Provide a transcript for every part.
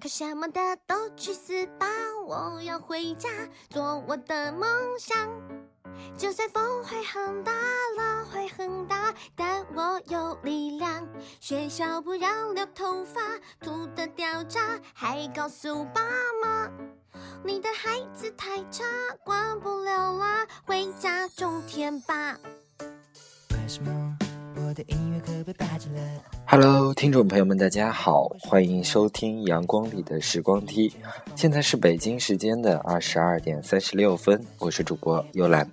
看什么的都去死吧！我要回家做我的梦想。就算风会很大，浪会很大，但我有力量。学校不让留头发，秃的掉渣，还告诉爸妈，你的孩子太差，管不了啦，回家种田吧。为什么 Hello，听众朋友们，大家好，欢迎收听《阳光里的时光梯》。现在是北京时间的二十二点三十六分，我是主播幽兰。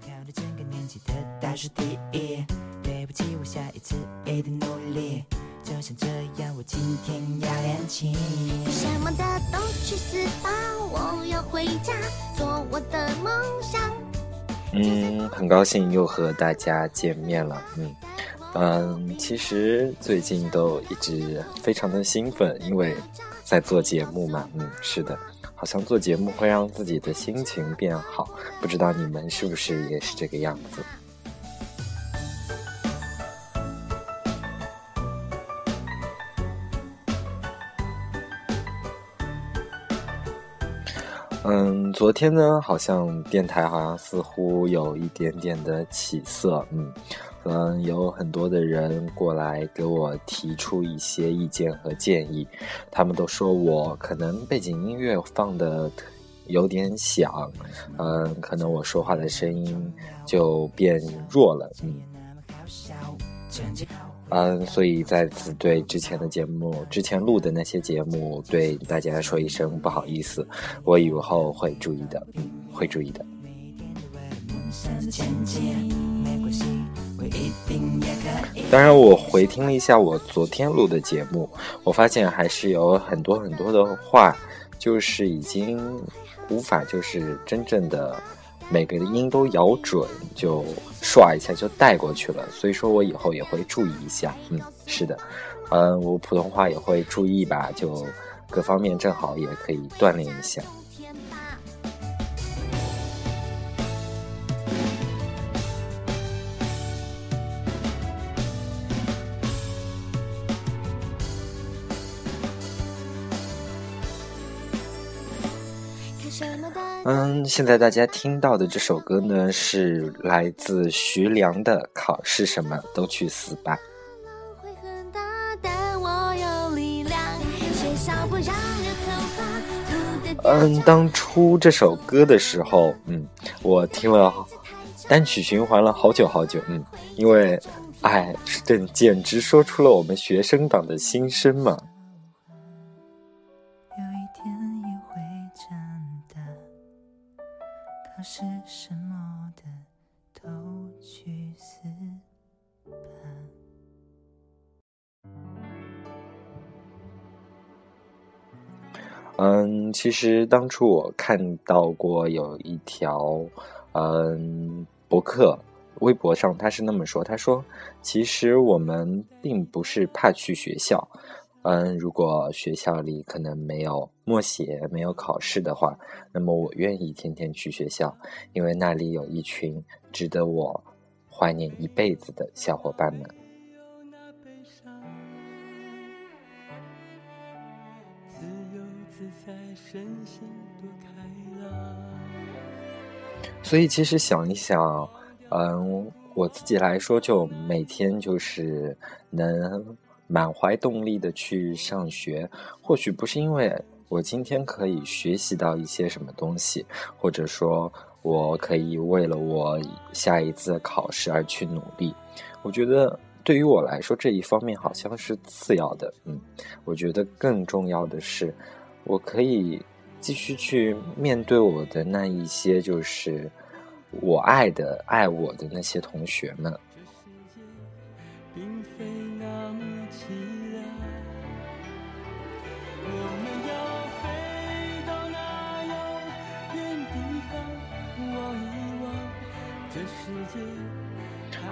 跳着整个年级的倒数第一，对不起，我下一次一定努力。就像这样，我今天要练琴。什么的都去死吧！我要回家做我的梦想。嗯，很高兴又和大家见面了。嗯嗯，其实最近都一直非常的兴奋，因为在做节目嘛。嗯，是的，好像做节目会让自己的心情变好。不知道你们是不是也是这个样子？嗯，昨天呢，好像电台好像似乎有一点点的起色，嗯可能，有很多的人过来给我提出一些意见和建议，他们都说我可能背景音乐放的有点响，嗯，可能我说话的声音就变弱了，嗯。嗯，所以在此对之前的节目、之前录的那些节目，对大家说一声不好意思，我以后会注意的，嗯，会注意的。当然，我回听了一下我昨天录的节目，我发现还是有很多很多的话，就是已经无法就是真正的每个音都咬准，就唰一下就带过去了。所以说我以后也会注意一下。嗯，是的，嗯，我普通话也会注意吧，就各方面正好也可以锻炼一下。嗯，现在大家听到的这首歌呢，是来自徐良的《考试什么都去死吧》。会很大，但我有力量。学校不让留头发，秃的嗯，当初这首歌的时候，嗯，我听了单曲循环了好久好久，嗯，因为，哎，这简直说出了我们学生党的心声嘛。考试什么的都去死吧。嗯，其实当初我看到过有一条，嗯，博客，微博上他是那么说，他说，其实我们并不是怕去学校，嗯，如果学校里可能没有默写、没有考试的话，那么我愿意天天去学校，因为那里有一群值得我怀念一辈子的小伙伴们。所以其实想一想，嗯，我自己来说，就每天就是能满怀动力的去上学。或许不是因为我今天可以学习到一些什么东西，或者说我可以为了我下一次考试而去努力。我觉得对于我来说，这一方面好像是次要的。嗯，我觉得更重要的是，我可以继续去面对我的那一些，就是我爱的、爱我的那些同学们。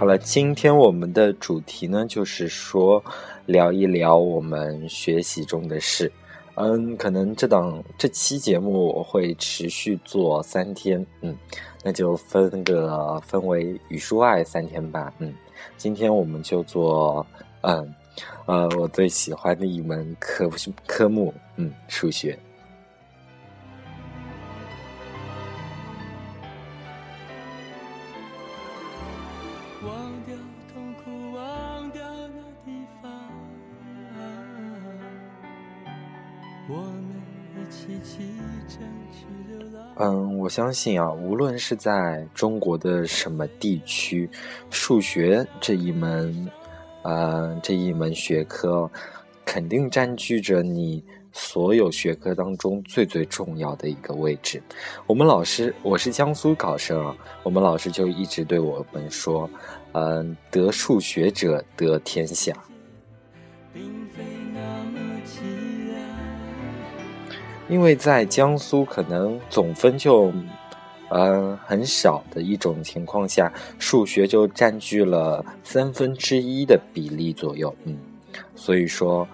好了，今天我们的主题呢，就是说聊一聊我们学习中的事。嗯，可能这档这期节目我会持续做三天，嗯，那就分个分为语数外三天吧，嗯，今天我们就做嗯呃，我最喜欢的一门科科目，嗯，数学。相信啊，无论是在中国的什么地区，数学这一门，呃，这一门学科，肯定占据着你所有学科当中最最重要的一个位置。我们老师，我是江苏考生啊，我们老师就一直对我们说，嗯、得数学者得天下。因为在江苏可能总分就，呃很少的一种情况下，数学就占据了三分之一的比例左右，嗯，所以说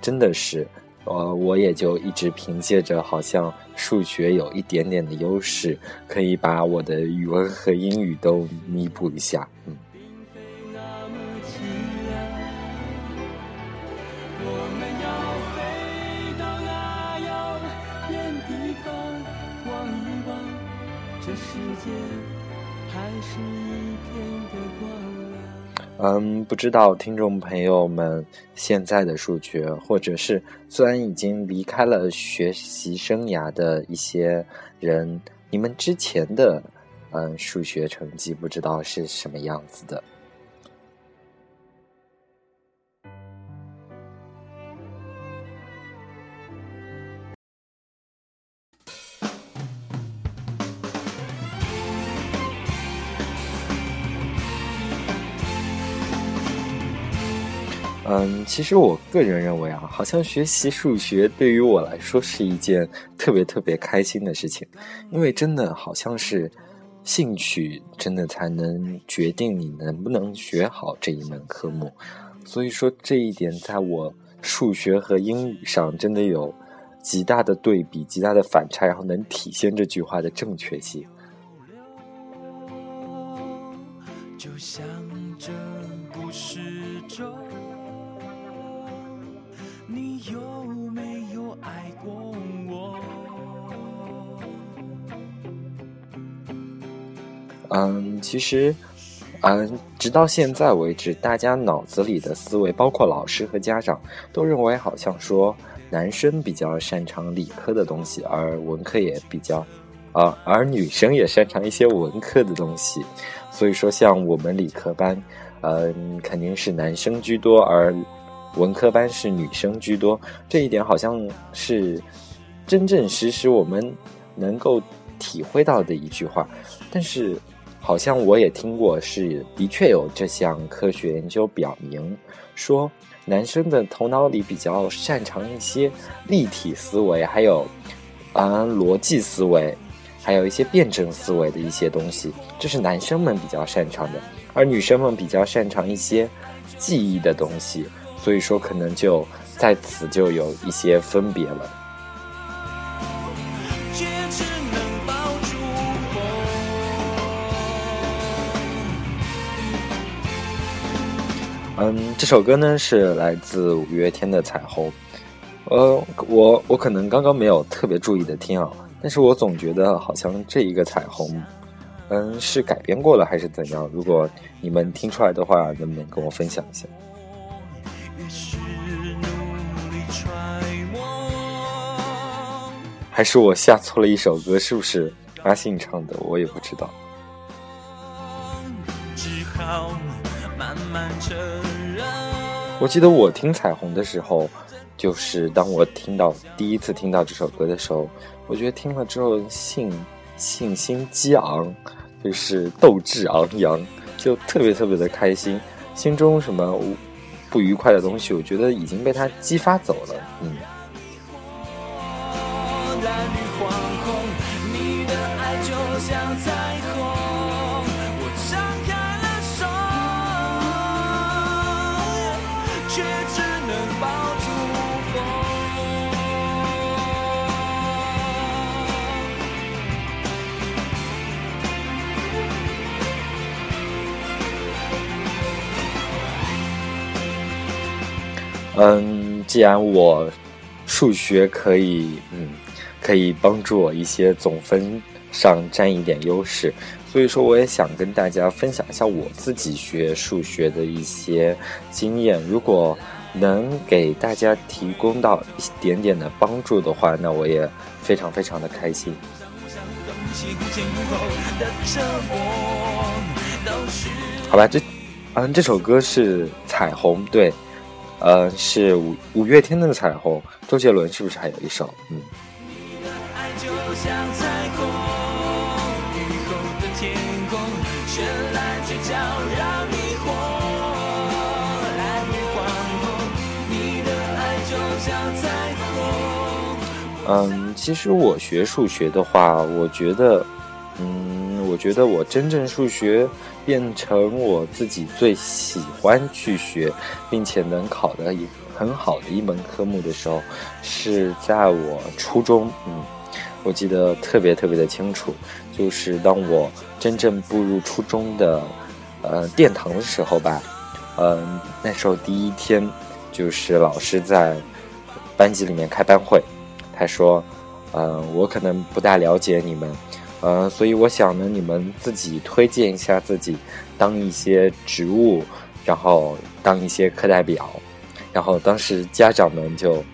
真的是，呃，我也就一直凭借着好像数学有一点点的优势，可以把我的语文和英语都弥补一下，嗯。这世界还是一片的光亮。嗯，不知道听众朋友们现在的数学，或者是虽然已经离开了学习生涯的一些人，你们之前的嗯数学成绩不知道是什么样子的。嗯，其实我个人认为啊，好像学习数学对于我来说是一件特别特别开心的事情，因为真的好像是兴趣真的才能决定你能不能学好这一门科目，所以说这一点在我数学和英语上真的有极大的对比、极大的反差，然后能体现这句话的正确性。就像嗯，其实，嗯，直到现在为止，大家脑子里的思维，包括老师和家长，都认为好像说男生比较擅长理科的东西，而文科也比较，啊，而女生也擅长一些文科的东西。所以说，像我们理科班，嗯，肯定是男生居多，而文科班是女生居多。这一点好像是真正实实我们能够体会到的一句话，但是。好像我也听过，是的确有这项科学研究表明，说男生的头脑里比较擅长一些立体思维，还有啊逻辑思维，还有一些辩证思维的一些东西，这是男生们比较擅长的，而女生们比较擅长一些记忆的东西，所以说可能就在此就有一些分别了。嗯，这首歌呢是来自五月天的《彩虹》。呃，我我可能刚刚没有特别注意的听啊，但是我总觉得好像这一个彩虹，嗯，是改编过了还是怎样？如果你们听出来的话，能不能跟我分享一下？还是我下错了一首歌？是不是阿信唱的？我也不知道。只好慢慢承认。我记得我听彩虹的时候，就是当我听到第一次听到这首歌的时候，我觉得听了之后信信心激昂，就是斗志昂扬，就特别特别的开心，心中什么不愉快的东西，我觉得已经被它激发走了。嗯，嗯，既然我数学可以，嗯，可以帮助我一些总分上占一点优势，所以说我也想跟大家分享一下我自己学数学的一些经验。如果能给大家提供到一点点的帮助的话，那我也非常非常的开心。好吧，这，嗯，这首歌是《彩虹》，对，呃，是五五月天的《彩虹》，周杰伦是不是还有一首？嗯。嗯，其实我学数学的话，我觉得，嗯，我觉得我真正数学变成我自己最喜欢去学，并且能考的一很好的一门科目的时候，是在我初中。嗯，我记得特别特别的清楚，就是当我真正步入初中的呃殿堂的时候吧，嗯，那时候第一天就是老师在班级里面开班会。他说：“嗯，我可能不大了解你们，嗯，所以我想呢，你们自己推荐一下自己，当一些职务，然后当一些课代表。然后当时家长们就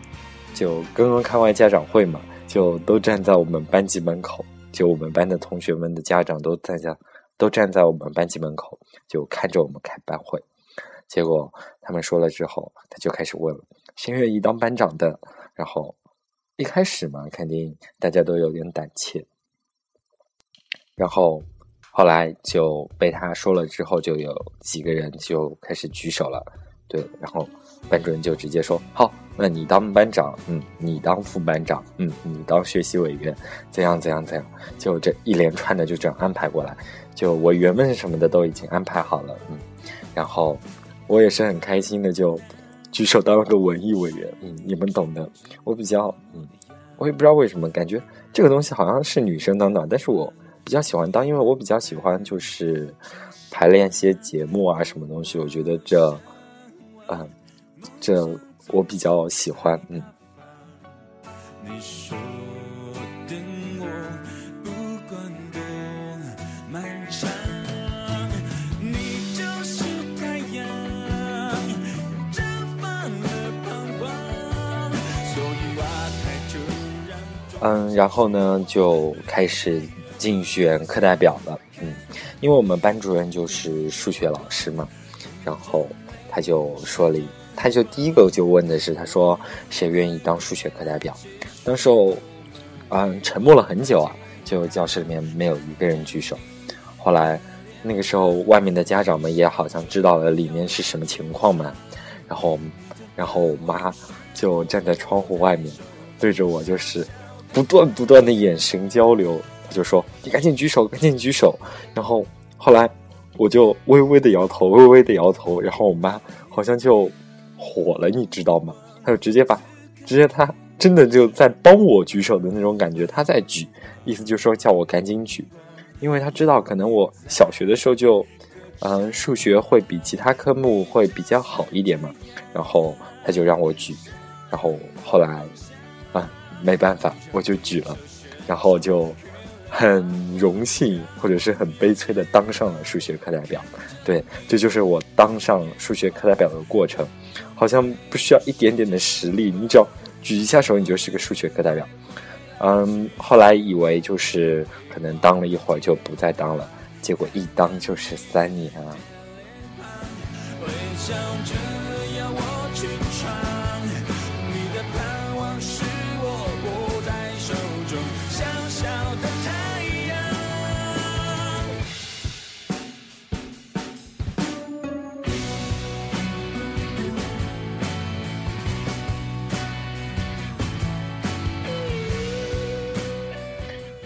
就刚刚开完家长会嘛，就都站在我们班级门口，就我们班的同学们的家长都站在都站在我们班级门口，就看着我们开班会。结果他们说了之后，他就开始问了：谁愿意当班长的？然后。”一开始嘛，肯定大家都有点胆怯，然后后来就被他说了之后，就有几个人就开始举手了，对，然后班主任就直接说：“好，那你当班长，嗯，你当副班长，嗯，你当学习委员，怎样怎样怎样，就这一连串的就这样安排过来，就我原问什么的都已经安排好了，嗯，然后我也是很开心的就。”举手当了个文艺委员，嗯，你们懂的。我比较，嗯，我也不知道为什么，感觉这个东西好像是女生当的，但是我比较喜欢当，因为我比较喜欢就是排练一些节目啊，什么东西，我觉得这，嗯，这我比较喜欢，嗯。嗯，然后呢，就开始竞选课代表了。嗯，因为我们班主任就是数学老师嘛，然后他就说了，他就第一个就问的是，他说谁愿意当数学课代表？当时，嗯，沉默了很久啊，就教室里面没有一个人举手。后来，那个时候外面的家长们也好像知道了里面是什么情况嘛，然后，然后我妈就站在窗户外面，对着我就是。不断不断的眼神交流，就说：“你赶紧举手，赶紧举手。”然后后来我就微微的摇头，微微的摇头。然后我妈好像就火了，你知道吗？她就直接把，直接她真的就在帮我举手的那种感觉，她在举，意思就是说叫我赶紧举，因为她知道可能我小学的时候就，嗯，数学会比其他科目会比较好一点嘛，然后她就让我举，然后后来啊。没办法，我就举了，然后就很荣幸或者是很悲催的当上了数学课代表。对，这就是我当上数学课代表的过程。好像不需要一点点的实力，你只要举一下手，你就是个数学课代表。嗯，后来以为就是可能当了一会儿就不再当了，结果一当就是三年啊。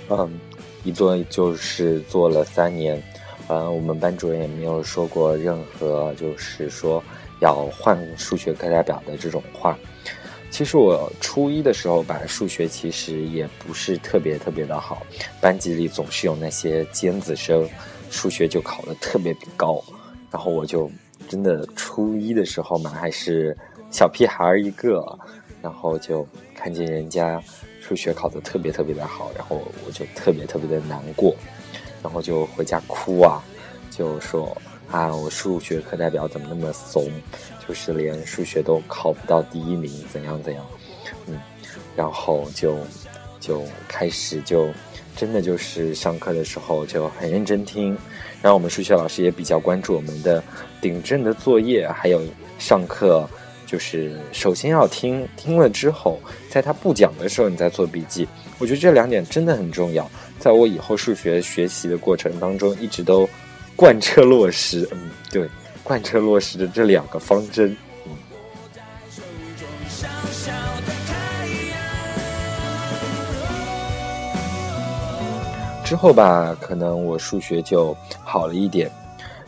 嗯，一做就是做了三年，嗯，我们班主任也没有说过任何就是说要换数学课代表的这种话。其实我初一的时候吧，数学其实也不是特别特别的好，班级里总是有那些尖子生，数学就考得特别高。然后我就真的初一的时候嘛，还是小屁孩儿一个，然后就看见人家数学考得特别特别的好，然后我就特别特别的难过，然后就回家哭啊，就说啊，我数学课代表怎么那么怂，就是连数学都考不到第一名，怎样怎样，嗯，然后就就开始就真的就是上课的时候就很认真听，然后我们数学老师也比较关注我们的订正的作业，还有上课。就是首先要听，听了之后，在他不讲的时候，你再做笔记。我觉得这两点真的很重要，在我以后数学学习的过程当中，一直都贯彻落实。嗯，对，贯彻落实的这两个方针。嗯。之后吧，可能我数学就好了一点。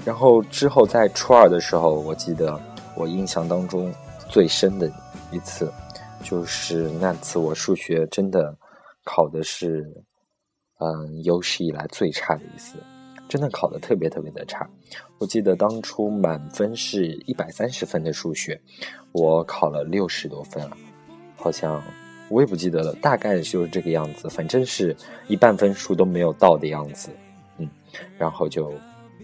然后之后在初二的时候，我记得我印象当中。最深的一次，就是那次我数学真的考的是，嗯，有史以来最差的一次，真的考的特别特别的差。我记得当初满分是一百三十分的数学，我考了六十多分了，好像我也不记得了，大概就是这个样子，反正是一半分数都没有到的样子，嗯，然后就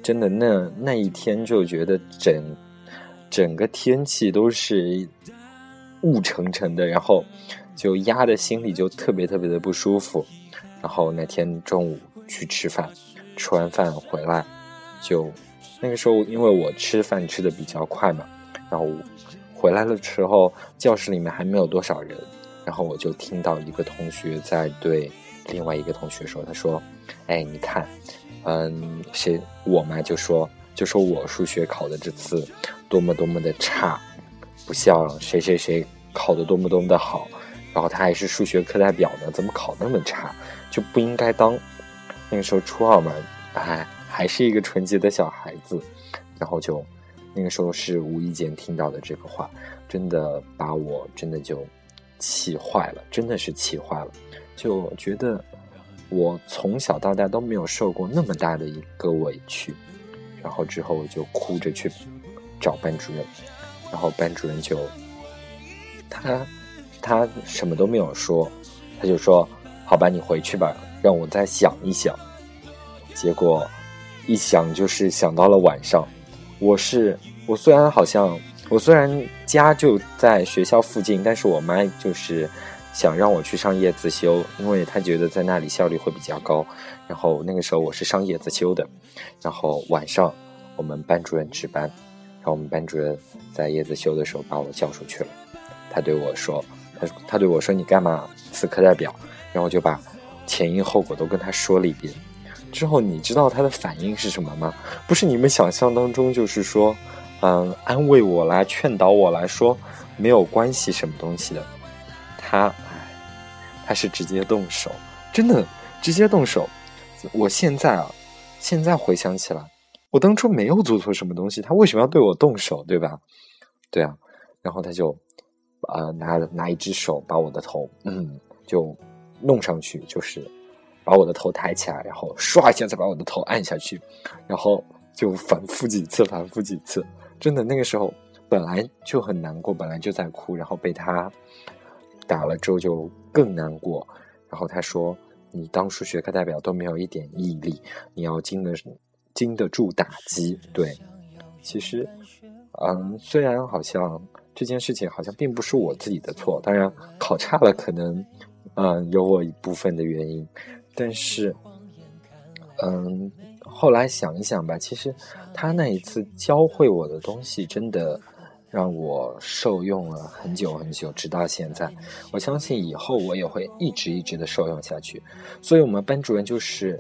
真的那那一天就觉得整。整个天气都是雾沉沉的，然后就压的心里就特别特别的不舒服。然后那天中午去吃饭，吃完饭回来，就那个时候因为我吃饭吃的比较快嘛，然后回来的时候教室里面还没有多少人，然后我就听到一个同学在对另外一个同学说：“他说，哎，你看，嗯，谁我嘛就说。”就说我数学考的这次多么多么的差，不像谁谁谁考的多么多么的好，然后他还是数学课代表呢，怎么考那么差，就不应该当。那个时候初二嘛，哎，还是一个纯洁的小孩子，然后就那个时候是无意间听到的这个话，真的把我真的就气坏了，真的是气坏了，就觉得我从小到大都没有受过那么大的一个委屈。然后之后我就哭着去找班主任，然后班主任就他他什么都没有说，他就说：“好吧，你回去吧，让我再想一想。”结果一想就是想到了晚上。我是我虽然好像我虽然家就在学校附近，但是我妈就是想让我去上夜自修，因为她觉得在那里效率会比较高。然后那个时候我是上夜自修的，然后晚上我们班主任值班，然后我们班主任在夜自修的时候把我叫出去了，他对我说：“他他对我说你干嘛辞课代表？”然后就把前因后果都跟他说了一遍。之后你知道他的反应是什么吗？不是你们想象当中，就是说，嗯，安慰我来劝导我来说没有关系什么东西的。他，哎，他是直接动手，真的直接动手。我现在啊，现在回想起来，我当初没有做错什么东西，他为什么要对我动手，对吧？对啊，然后他就啊拿拿一只手把我的头，嗯，就弄上去，就是把我的头抬起来，然后唰一下再把我的头按下去，然后就反复几次，反复几次，真的那个时候本来就很难过，本来就在哭，然后被他打了之后就更难过，然后他说。你当数学课代表都没有一点毅力，你要经得经得住打击。对，其实，嗯，虽然好像这件事情好像并不是我自己的错，当然考差了可能，嗯，有我一部分的原因，但是，嗯，后来想一想吧，其实他那一次教会我的东西真的。让我受用了很久很久，直到现在。我相信以后我也会一直一直的受用下去。所以，我们班主任就是，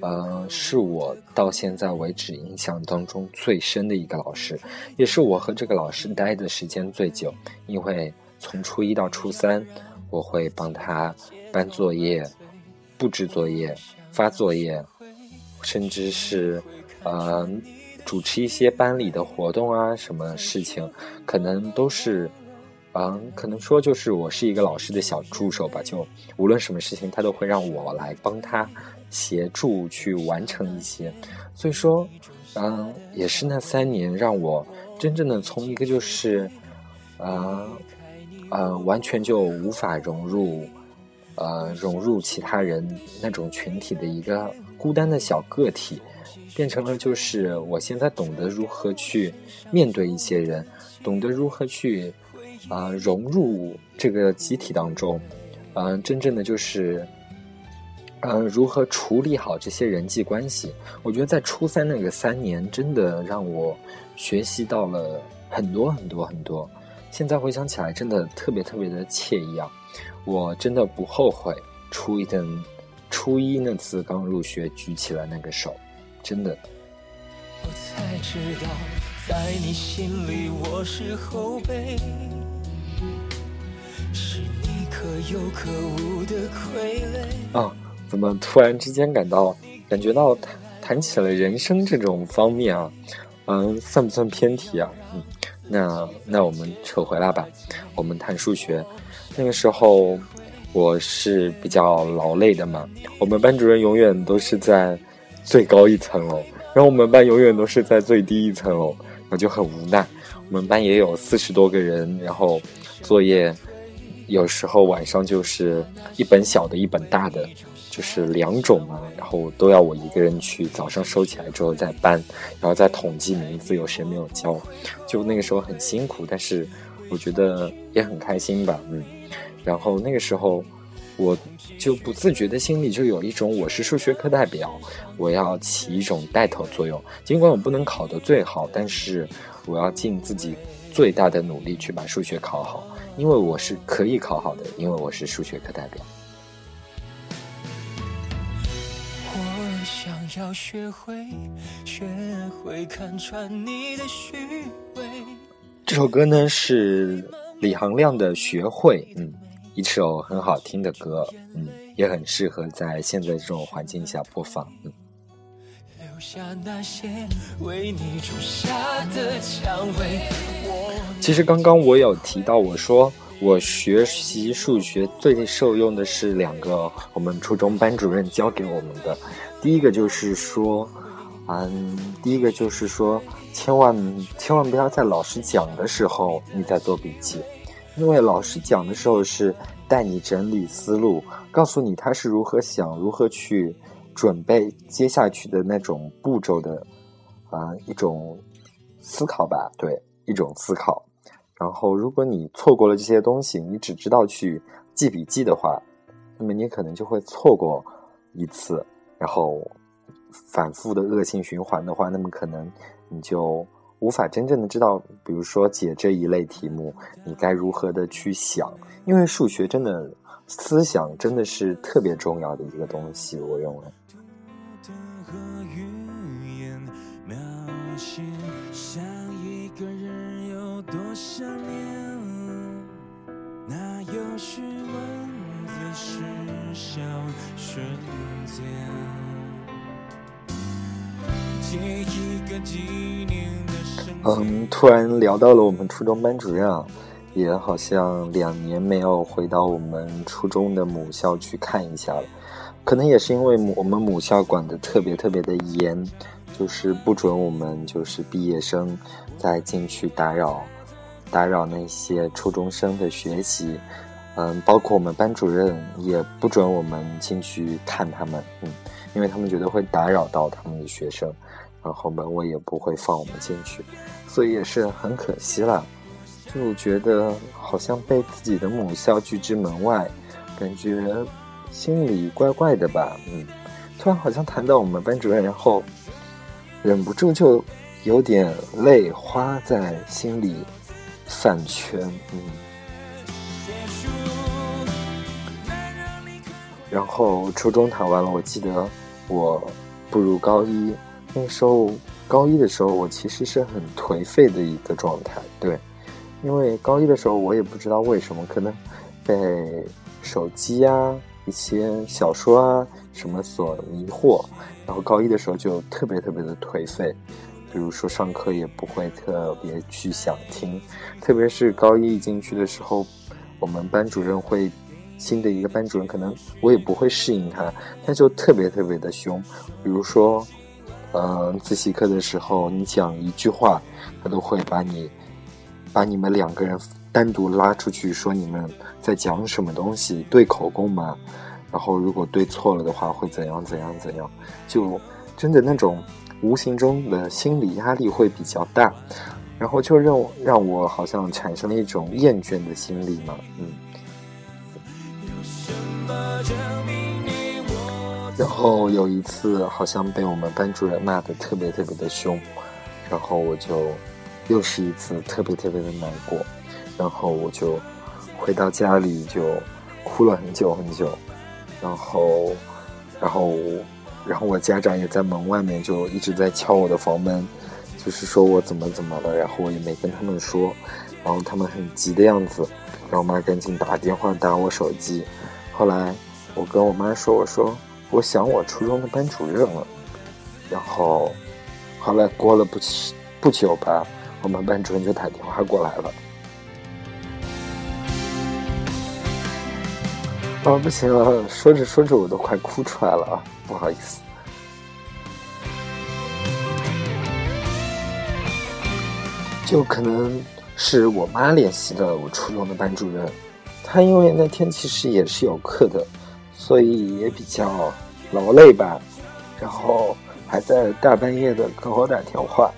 呃，是我到现在为止印象当中最深的一个老师，也是我和这个老师待的时间最久。因为从初一到初三，我会帮他搬作业、布置作业、发作业，甚至是，呃。主持一些班里的活动啊，什么事情，可能都是，嗯，可能说就是我是一个老师的小助手吧，就无论什么事情，他都会让我来帮他协助去完成一些。所以说，嗯，也是那三年让我真正的从一个就是呃呃，完全就无法融入呃融入其他人那种群体的一个孤单的小个体，变成了就是我现在懂得如何去面对一些人，懂得如何去啊、融入这个集体当中，嗯、真正的就是。嗯，如何处理好这些人际关系？我觉得在初三那个三年，真的让我学习到了很多很多很多。现在回想起来，真的特别特别的惬意啊！我真的不后悔初一的初一那次刚入学举起了那个手，真的。我才知道，在你心里我是后辈，是你可有可无的傀儡。啊，怎么突然之间感到感觉到谈谈起了人生这种方面啊？嗯，算不算偏题啊？嗯，那那我们扯回来吧，我们谈数学。那个时候我是比较劳累的嘛，我们班主任永远都是在最高一层楼，然后我们班永远都是在最低一层楼，我就很无奈。我们班也有四十多个人，然后作业有时候晚上就是一本小的，一本大的，就是两种嘛，然后都要我一个人去，早上收起来之后再搬，然后再统计名字有谁没有交，就那个时候很辛苦，但是我觉得也很开心吧，嗯，然后那个时候我就不自觉的心里就有一种我是数学课代表，我要起一种带头作用，尽管我不能考得最好，但是我要尽自己最大的努力去把数学考好。因为我是可以考好的，因为我是数学课代表。要学会，学会看穿你的虚伪。这首歌呢是李行亮的《学会》，嗯，一首很好听的歌，嗯，也很适合在现在这种环境下播放，嗯。留下那些为你种下的蔷薇。我其实刚刚我有提到，我说我学习数学最受用的是两个我们初中班主任教给我们的。第一个就是说，嗯，第一个就是说，千万千万不要在老师讲的时候你在做笔记，因为老师讲的时候是带你整理思路，告诉你他是如何想，如何去准备接下去的那种步骤的，啊、一种思考吧，对，一种思考。然后，如果你错过了这些东西，你只知道去记笔记的话，那么你可能就会错过一次，然后反复的恶性循环的话，那么可能你就无法真正的知道，比如说解这一类题目，你该如何的去想，因为数学真的思想真的是特别重要的一个东西，我认为。的和语言描写，想一个人有多想念。那有序文字是小瞬间，嗯，突然聊到了我们初中班主任啊，也好像两年没有回到我们初中的母校去看一下了。可能也是因为我们母校管的特别特别的严，就是不准我们就是毕业生再进去打扰打扰那些初中生的学习。嗯，包括我们班主任也不准我们进去看他们，嗯，因为他们觉得会打扰到他们的学生，然后门卫也不会放我们进去，所以也是很可惜了。就觉得好像被自己的母校拒之门外，感觉心里怪怪的吧，嗯。突然好像谈到我们班主任，然后忍不住就有点泪花在心里散圈，嗯。然后初中谈完了，我记得我步入高一，那时候高一的时候，我其实是很颓废的一个状态，对，因为高一的时候我也不知道为什么，可能被手机啊、一些小说啊什么所迷惑，然后高一的时候就特别特别的颓废，比如说上课也不会特别去想听，特别是高一进去的时候，我们班主任会。新的一个班主任，可能我也不会适应他，他就特别特别的凶。比如说，嗯、呃，自习课的时候，你讲一句话，他都会把你把你们两个人单独拉出去，说你们在讲什么东西，对口供嘛？然后如果对错了的话，会怎样怎样怎样？就真的那种无形中的心理压力会比较大，然后就让让我好像产生了一种厌倦的心理嘛，嗯。然后有一次好像被我们班主任骂的特别特别的凶，然后我就又是一次特别特别的难过，然后我就回到家里就哭了很久很久，然后然后然后我家长也在门外面就一直在敲我的房门，就是说我怎么怎么了，然后我也没跟他们说，然后他们很急的样子，然后我妈赶紧打电话打我手机，后来我跟我妈说我说。我想我初中的班主任了，然后后来过了不不久吧，我们班主任就打电话过来了。啊，不行了，说着说着我都快哭出来了啊，不好意思。就可能是我妈联系了我初中的班主任，他因为那天其实也是有课的。所以也比较劳累吧，然后还在大半夜的给我打电话，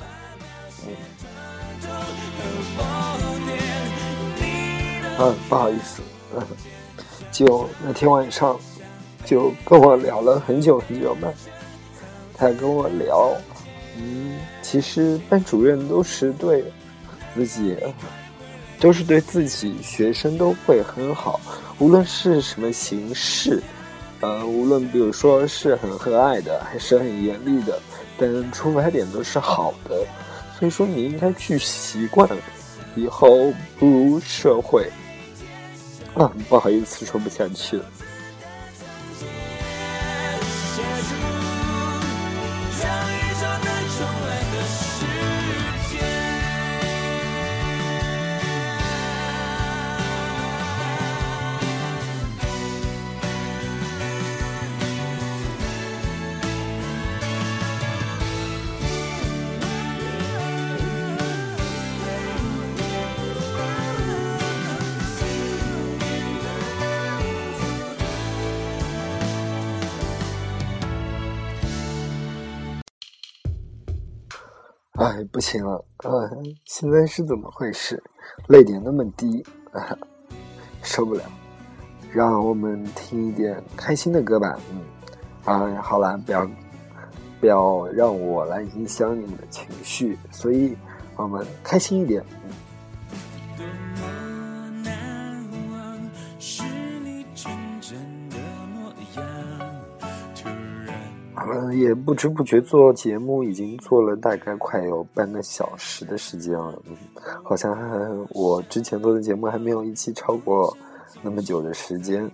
嗯，不好意思，就那天晚上就跟我聊了很久很久嘛，他跟我聊，嗯，其实班主任都是对自己，都是对自己学生都会很好，无论是什么形式。呃，无论比如说是很和蔼的，还是很严厉的，但出发点都是好的，所以说你应该去习惯，以后步入社会。啊，不好意思，说不下去了。不行了，呃，现在是怎么回事？泪点那么低，受不了。让我们听一点开心的歌吧。嗯，啊，好了，不要不要让我来影响你们的情绪，所以我们开心一点。嗯，也不知不觉做节目已经做了大概快有半个小时的时间了，好像我之前做的节目还没有一期超过那么久的时间。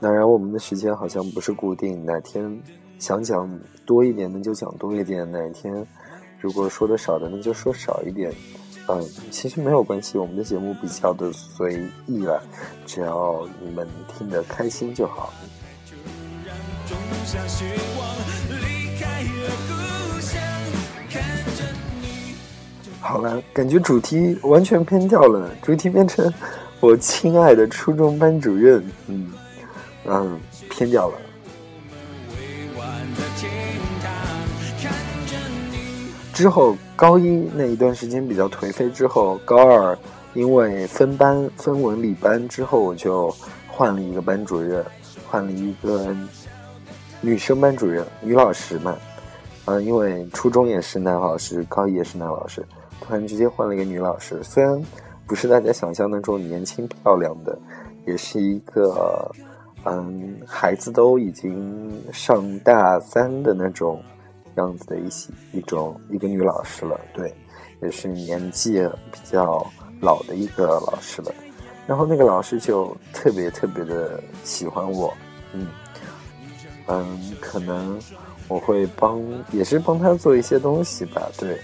当然，我们的时间好像不是固定，哪天想讲多一点，那就讲多一点；哪天如果说的少的，那就说少一点。嗯，其实没有关系，我们的节目比较的随意了，只要你们听得开心就好。就让种下希望好了，感觉主题完全偏掉了，主题变成我亲爱的初中班主任，嗯嗯，偏掉了。之后高一那一段时间比较颓废，之后高二因为分班分文理班之后，我就换了一个班主任，换了一个。女生班主任，女老师嘛，嗯，因为初中也是男老师，高一也是男老师，突然直接换了一个女老师。虽然不是大家想象那种年轻漂亮的，也是一个嗯，孩子都已经上大三的那种样子的一些一种一个女老师了。对，也是年纪比较老的一个老师了。然后那个老师就特别特别的喜欢我，嗯。嗯，可能我会帮，也是帮他做一些东西吧，对。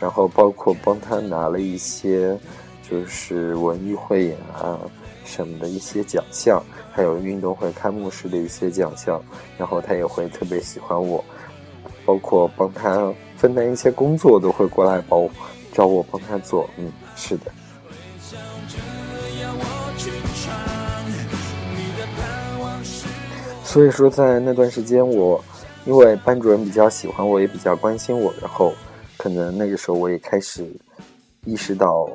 然后包括帮他拿了一些，就是文艺汇演啊什么的一些奖项，还有运动会开幕式的一些奖项。然后他也会特别喜欢我，包括帮他分担一些工作，都会过来帮我找我帮他做。嗯，是的。所以说，在那段时间，我因为班主任比较喜欢我，也比较关心我，然后可能那个时候我也开始意识到，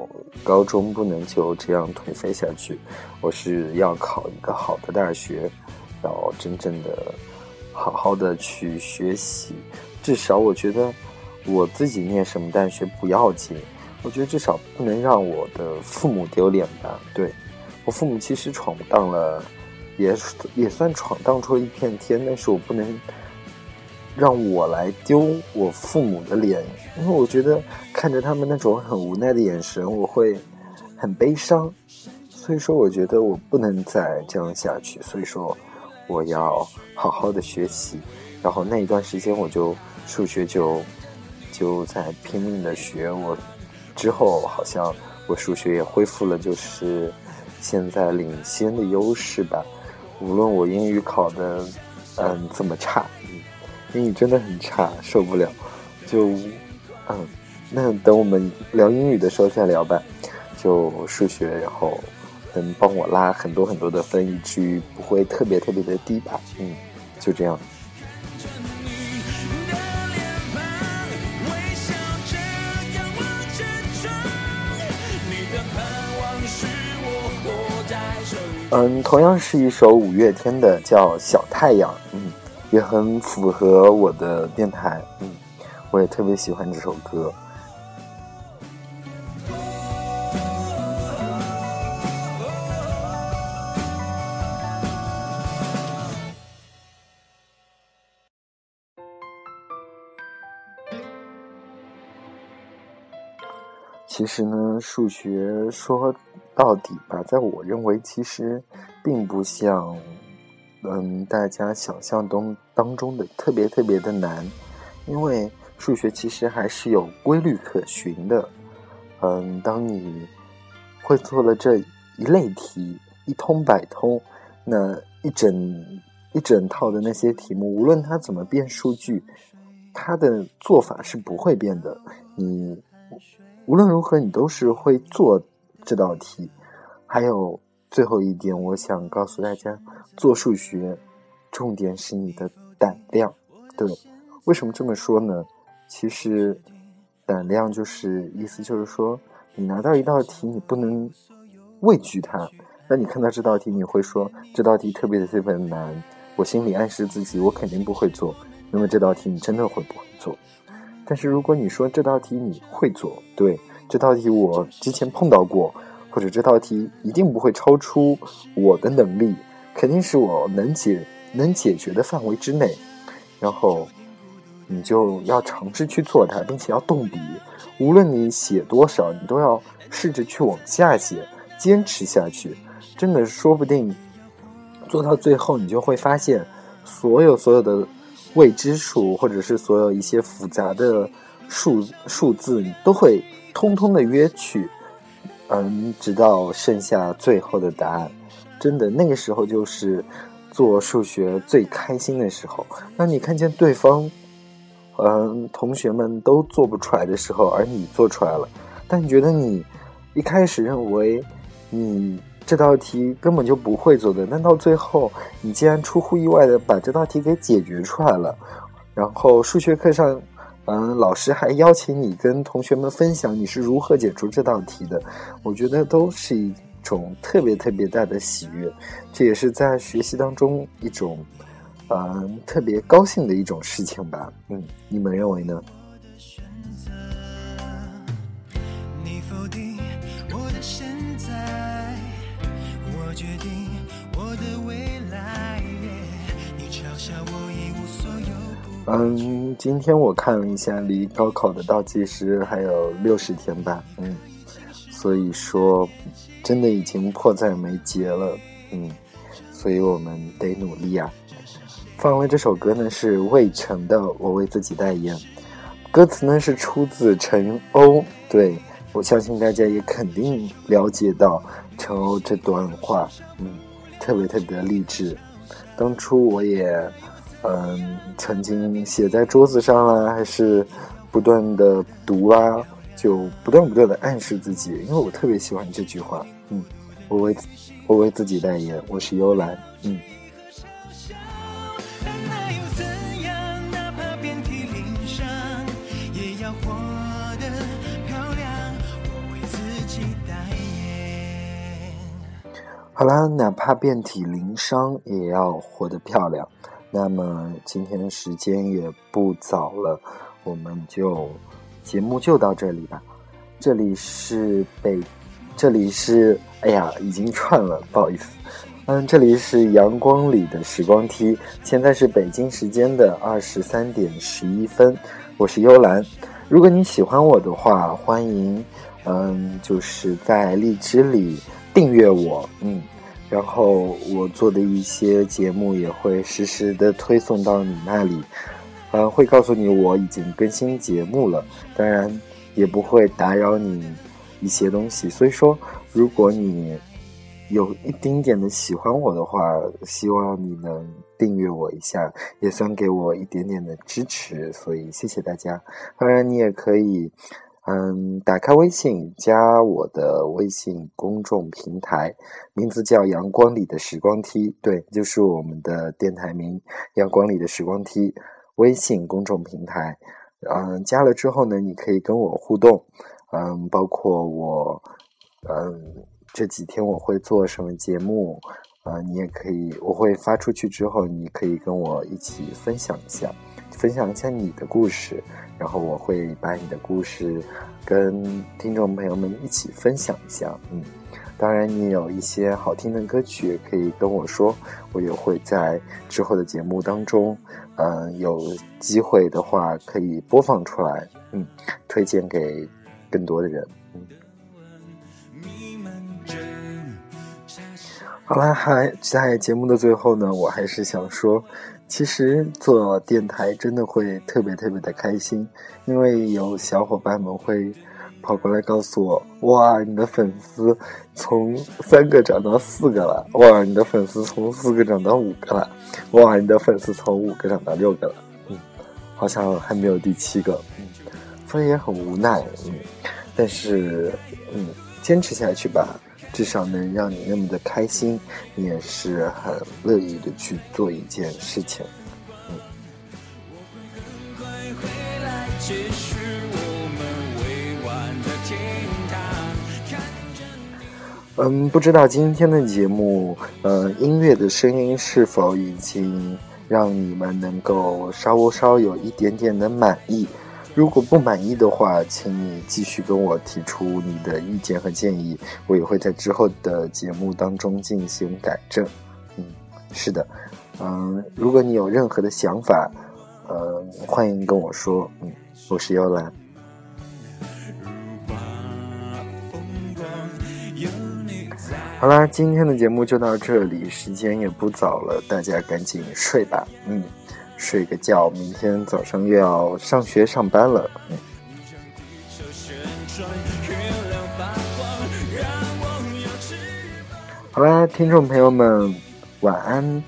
高中不能就这样颓废下去，我是要考一个好的大学，要真正的好好的去学习。至少我觉得我自己念什么大学不要紧，我觉得至少不能让我的父母丢脸吧。对我父母其实闯荡了。也也算闯荡出了一片天，但是我不能让我来丢我父母的脸，因为我觉得看着他们那种很无奈的眼神，我会很悲伤。所以说，我觉得我不能再这样下去。所以说，我要好好的学习。然后那一段时间，我就数学就就在拼命的学。我之后好像我数学也恢复了，就是现在领先的优势吧。无论我英语考的，嗯，怎么差，英语真的很差，受不了。就，嗯，那等我们聊英语的时候再聊吧。就数学，然后能帮我拉很多很多的分，以至于不会特别特别的低吧。嗯，就这样。嗯，同样是一首五月天的，叫《小太阳》，嗯，也很符合我的电台，嗯，我也特别喜欢这首歌。其实呢，数学说到底吧，在我认为，其实并不像嗯大家想象中当中的特别特别的难，因为数学其实还是有规律可循的。嗯，当你会做了这一类题一通百通，那一整一整套的那些题目，无论它怎么变数据，它的做法是不会变的。你。无论如何，你都是会做这道题。还有最后一点，我想告诉大家，做数学，重点是你的胆量。对，为什么这么说呢？其实，胆量就是意思就是说，你拿到一道题，你不能畏惧它。那你看到这道题，你会说这道题特别的特别难，我心里暗示自己，我肯定不会做。那么这道题你真的会不会做？但是如果你说这道题你会做，对这道题我之前碰到过，或者这道题一定不会超出我的能力，肯定是我能解能解决的范围之内，然后你就要尝试去做它，并且要动笔，无论你写多少，你都要试着去往下写，坚持下去，真的说不定做到最后，你就会发现所有所有的。未知数，或者是所有一些复杂的数数字，你都会通通的约去，嗯，直到剩下最后的答案。真的，那个时候就是做数学最开心的时候。当你看见对方，嗯，同学们都做不出来的时候，而你做出来了，但你觉得你一开始认为你。这道题根本就不会做的，但到最后你竟然出乎意外的把这道题给解决出来了。然后数学课上，嗯，老师还邀请你跟同学们分享你是如何解出这道题的。我觉得都是一种特别特别大的喜悦，这也是在学习当中一种，嗯，特别高兴的一种事情吧。嗯，你们认为呢？我的未来，你嘲笑我一无所有嗯，今天我看了一下，离高考的倒计时还有六十天吧。嗯，所以说，真的已经迫在眉睫了。嗯，所以我们得努力啊。放了这首歌呢，是魏晨的《我为自己代言》，歌词呢是出自陈欧。对我相信大家也肯定了解到陈欧这段话，嗯，特别特别的励志。当初我也。嗯，曾经写在桌子上啊，还是不断的读啊，就不断不断的暗示自己，因为我特别喜欢这句话。嗯，我为我为自己代言，我是幽兰。嗯。好啦，哪怕遍体鳞伤也要活得漂亮。那么今天的时间也不早了，我们就节目就到这里吧。这里是北，这里是哎呀，已经串了，不好意思。嗯，这里是阳光里的时光梯，现在是北京时间的二十三点十一分，我是幽兰。如果你喜欢我的话，欢迎，嗯，就是在荔枝里订阅我，嗯，然后我做的一些节目也会实时的推送到你那里，嗯，会告诉你我已经更新节目了，当然也不会打扰你一些东西，所以说，如果你。有一丁点的喜欢我的话，希望你能订阅我一下，也算给我一点点的支持，所以谢谢大家。当然，你也可以，嗯，打开微信加我的微信公众平台，名字叫“阳光里的时光梯”，对，就是我们的电台名“阳光里的时光梯”微信公众平台。嗯，加了之后呢，你可以跟我互动，嗯，包括我，嗯。这几天我会做什么节目？啊，你也可以，我会发出去之后，你可以跟我一起分享一下，分享一下你的故事，然后我会把你的故事跟听众朋友们一起分享一下。嗯，当然，你有一些好听的歌曲可以跟我说，我也会在之后的节目当中，嗯，有机会的话可以播放出来，嗯，推荐给更多的人。好了，还在节目的最后呢，我还是想说，其实做电台真的会特别特别的开心，因为有小伙伴们会跑过来告诉我，哇，你的粉丝从三个涨到四个了，哇，你的粉丝从四个涨到五个了，哇，你的粉丝从五个涨到六个了，嗯，好像还没有第七个，嗯，所以也很无奈，嗯，但是，嗯，坚持下去吧。至少能让你那么的开心，你也是很乐意的去做一件事情。嗯。不知道今天的节目，呃，音乐的声音是否已经让你们能够稍稍有一点点的满意？如果不满意的话，请你继续跟我提出你的意见和建议，我也会在之后的节目当中进行改正。嗯，是的，嗯，如果你有任何的想法，呃，欢迎跟我说。嗯，我是幽兰。好啦，今天的节目就到这里，时间也不早了，大家赶紧睡吧。嗯。睡个觉，明天早上又要上学上班了。嗯。好啦，听众朋友们，晚安。